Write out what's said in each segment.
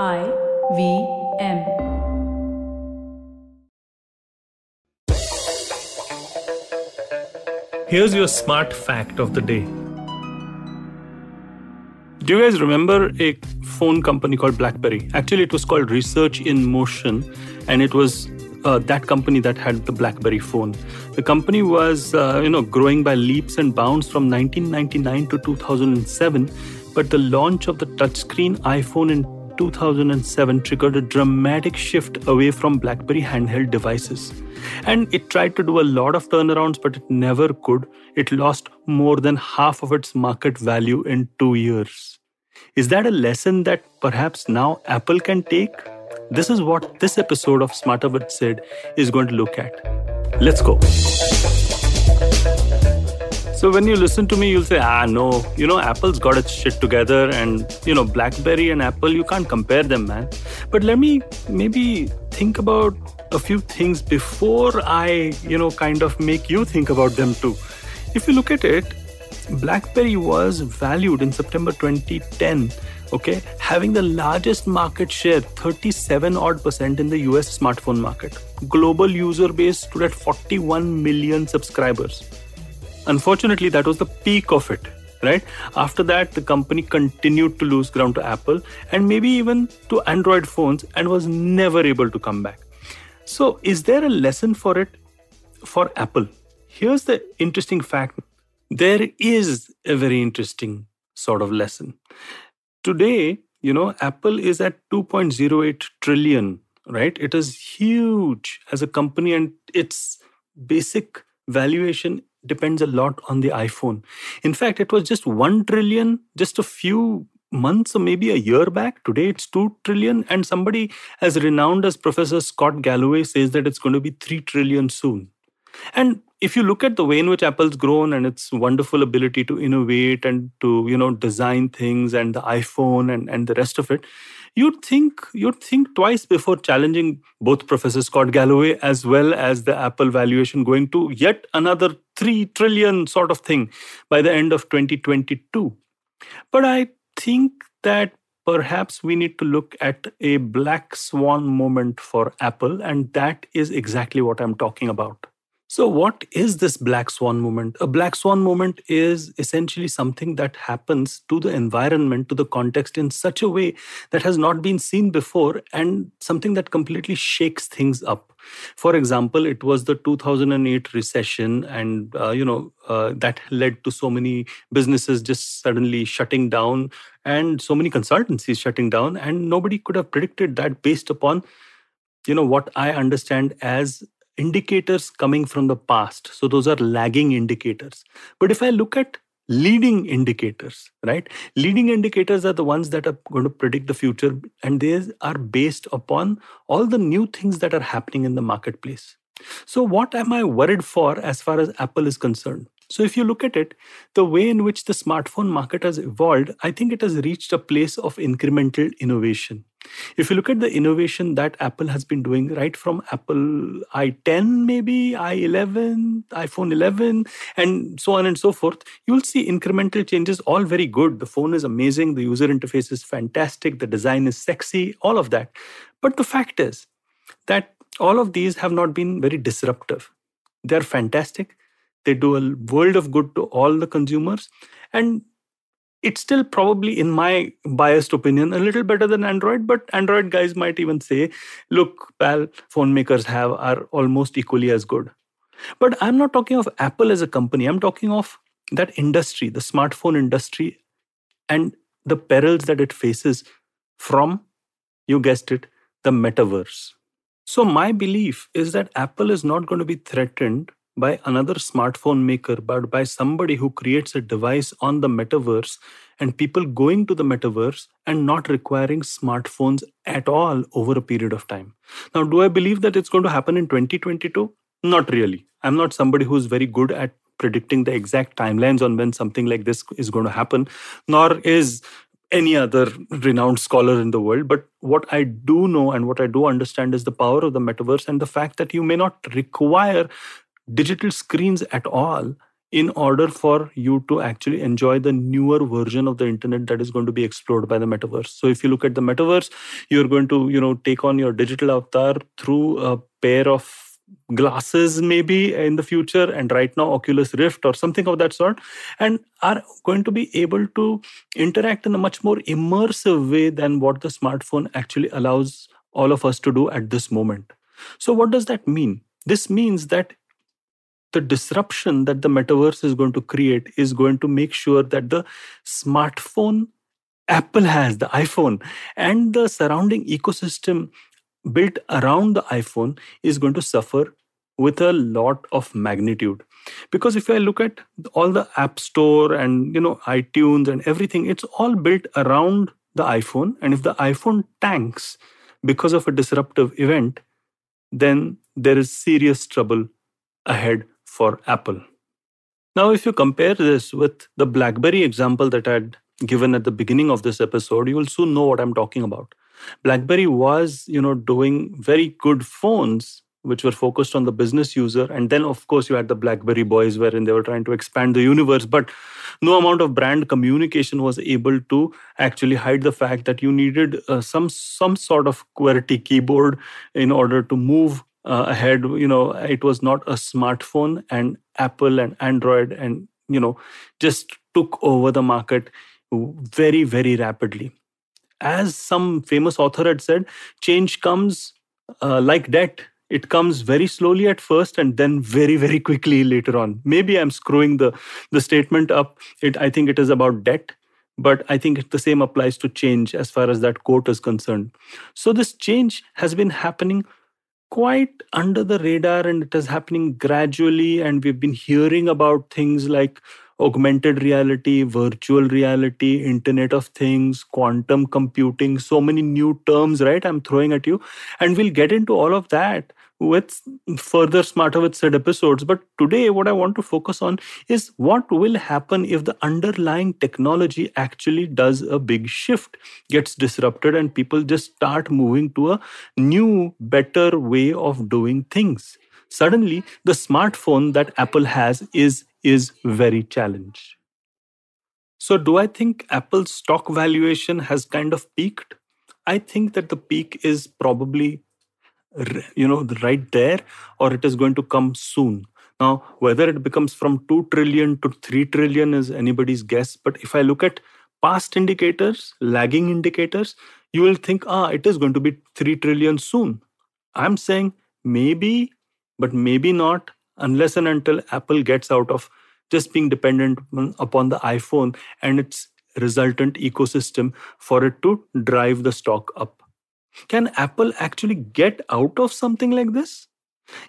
I V M. Here's your smart fact of the day. Do you guys remember a phone company called BlackBerry? Actually, it was called Research in Motion, and it was uh, that company that had the BlackBerry phone. The company was, uh, you know, growing by leaps and bounds from 1999 to 2007, but the launch of the touchscreen iPhone in 2007 triggered a dramatic shift away from BlackBerry handheld devices. And it tried to do a lot of turnarounds, but it never could. It lost more than half of its market value in two years. Is that a lesson that perhaps now Apple can take? This is what this episode of Smarter with Sid is going to look at. Let's go. So when you listen to me, you'll say, ah, no, you know, Apple's got its shit together, and you know, BlackBerry and Apple, you can't compare them, man. But let me maybe think about a few things before I, you know, kind of make you think about them too. If you look at it, BlackBerry was valued in September 2010 okay having the largest market share 37 odd percent in the US smartphone market global user base stood at 41 million subscribers unfortunately that was the peak of it right? After that the company continued to lose ground to apple and maybe even to android phones and was never able to come back. So is there a lesson for it for apple? Here's the interesting fact. There is a very interesting sort of lesson. Today you know apple is at 2.08 trillion right? It is huge as a company and its basic valuation depends a lot on the iphone. In fact it was just 1 trillion just a few months or maybe a year back. Today it's 2 trillion and somebody as renowned as professor scott galloway says that it's going to be 3 trillion soon. And if you look at the way in which apple's grown and its wonderful ability to innovate and to you know design things and the iphone and, and the rest of it you'd think you'd think twice before challenging both professor scott galloway as well as the apple valuation going to yet another 3 trillion sort of thing by the end of 2022 but i think that perhaps we need to look at a black swan moment for apple and that is exactly what i'm talking about so, what is this black swan moment? A black swan moment is essentially something that happens to the environment, to the context in such a way that has not been seen before and something that completely shakes things up. For example, it was the 2008 recession, and uh, you know uh, that led to so many businesses just suddenly shutting down, and so many consultancies shutting down, and nobody could have predicted that based upon you know what i understand as indicators coming from the past. So those are lagging indicators. But if I look at leading indicators, right? Leading indicators are the ones that are going to predict the future, and they are based upon all the new things that are happening in the marketplace. So, what am I worried for as far as Apple is concerned? So, if you look at it, the way in which the smartphone market has evolved, I think it has reached a place of incremental innovation. If you look at the innovation that Apple has been doing right from Apple i10, maybe i11, iPhone 11, and so on and so forth, you'll see incremental changes, all very good. The phone is amazing, the user interface is fantastic, the design is sexy, all of that. But the fact is that all of these have not been very disruptive. They're fantastic. They do a world of good to all the consumers. And it's still probably, in my biased opinion, a little better than Android. But Android guys might even say, look, pal, phone makers have are almost equally as good. But I'm not talking of Apple as a company. I'm talking of that industry, the smartphone industry, and the perils that it faces from, you guessed it, the metaverse. So, my belief is that Apple is not going to be threatened by another smartphone maker, but by somebody who creates a device on the metaverse and people going to the metaverse and not requiring smartphones at all over a period of time. Now, do I believe that it's going to happen in 2022? Not really. I'm not somebody who's very good at predicting the exact timelines on when something like this is going to happen, nor is any other renowned scholar in the world. But what I do know and what I do understand is the power of the metaverse and the fact that you may not require digital screens at all in order for you to actually enjoy the newer version of the internet that is going to be explored by the metaverse. So if you look at the metaverse you're going to you know take on your digital avatar through a pair of glasses maybe in the future and right now oculus rift or something of that sort and are going to be able to interact in a much more immersive way than what the smartphone actually allows all of us to do at this moment. So what does that mean? This means that the disruption that the metaverse is going to create is going to make sure that the smartphone Apple has, the iPhone, and the surrounding ecosystem built around the iPhone is going to suffer with a lot of magnitude. Because if i look at all the app store and you know itunes and everything it's all built around the iphone. And if the iphone tanks because of a disruptive event then there is serious trouble ahead for apple. Now if you compare this with the blackberry example that I'd given at the beginning of this episode you will soon know what i'm talking about. Blackberry was you know doing very good phones which were focused on the business user and then of course you had the blackberry boys wherein they were trying to expand the universe but no amount of brand communication was able to actually hide the fact that you needed uh, some some sort of qwerty keyboard in order to move uh, ahead you know it was not a smartphone and apple and android and you know just took over the market very very rapidly as some famous author had said, change comes uh, like debt. It comes very slowly at first and then very, very quickly later on. Maybe I'm screwing the, the statement up. It, I think it is about debt, but I think the same applies to change as far as that quote is concerned. So this change has been happening quite under the radar and it is happening gradually. And we've been hearing about things like augmented reality, virtual reality, Internet of Things, quantum computing, so many new terms, right? I'm throwing at you. And we'll get into all of that with further Smarter with Sid episodes. But today, what I want to focus on is what will happen if the underlying technology actually does a big shift, gets disrupted, and people just start moving to a new, better way of doing things. Suddenly, the smartphone that Apple has is is very challenged. So, do I think Apple's stock valuation has kind of peaked? I think that the peak is probably you know right there or it is going to come soon now whether it becomes from 2 trillion to 3 trillion is anybody's guess but if i look at past indicators lagging indicators you will think ah it is going to be 3 trillion soon i'm saying maybe but maybe not unless and until Apple gets out of just being dependent upon the iPhone and its resultant ecosystem for it to drive the stock up. Can Apple actually get out of something like this?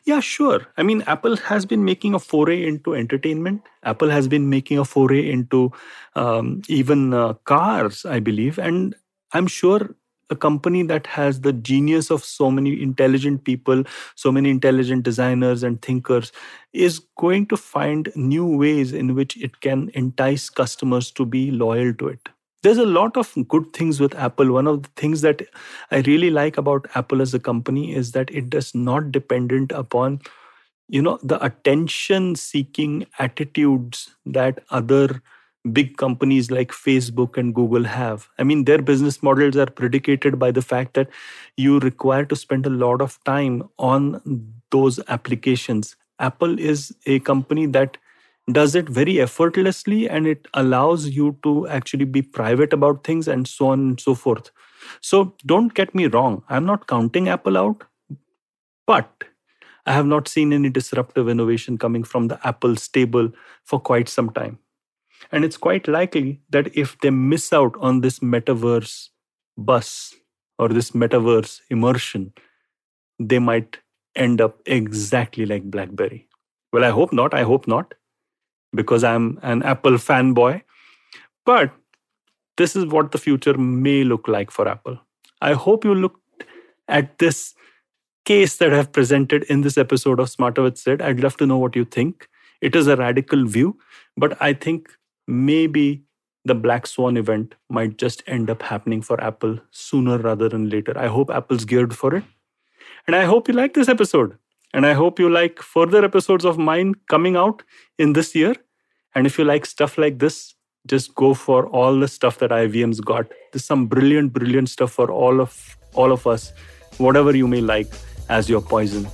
Yeah, sure. I mean, Apple has been making a foray into entertainment. Apple has been making a foray into um, even uh, cars, I believe. And I'm sure a company that has the genius of so many intelligent people, so many intelligent designers and thinkers, is going to find new ways in which it can entice customers to be loyal to it. There's a lot of good things with Apple. One of the things that I really like about Apple as a company is that it does not dependent upon you know the attention seeking attitudes that other big companies like Facebook and Google have. I mean, their business models are predicated by the fact that you require to spend a lot of time on those applications. Apple is a company that does it very effortlessly and it allows you to actually be private about things and so on and so forth. So don't get me wrong, I'm not counting Apple out, but I have not seen any disruptive innovation coming from the Apple stable for quite some time. And it's quite likely that if they miss out on this metaverse bus or this metaverse immersion, they might end up exactly like BlackBerry. Well, I hope not. I hope not, because I'm an Apple fanboy. But this is what the future may look like for Apple. I hope you looked at this case that I've presented in this episode of Smarter with Sid. I'd love to know what you think. It is a radical view, but I think maybe the black swan event might just end up happening for Apple sooner rather than later. I hope Apple's geared for it. And I hope you like this episode. And I hope you like further episodes of mine coming out in this year. And if you like stuff like this, just go for all the stuff that IVM's got. There's some brilliant, brilliant stuff for all of all of us, whatever you may like as your poison.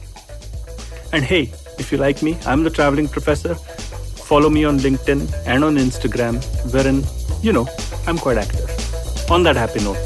And hey, if you like me, I'm the traveling professor. Follow me on LinkedIn and on Instagram, wherein, you know, I'm quite active. On that happy note,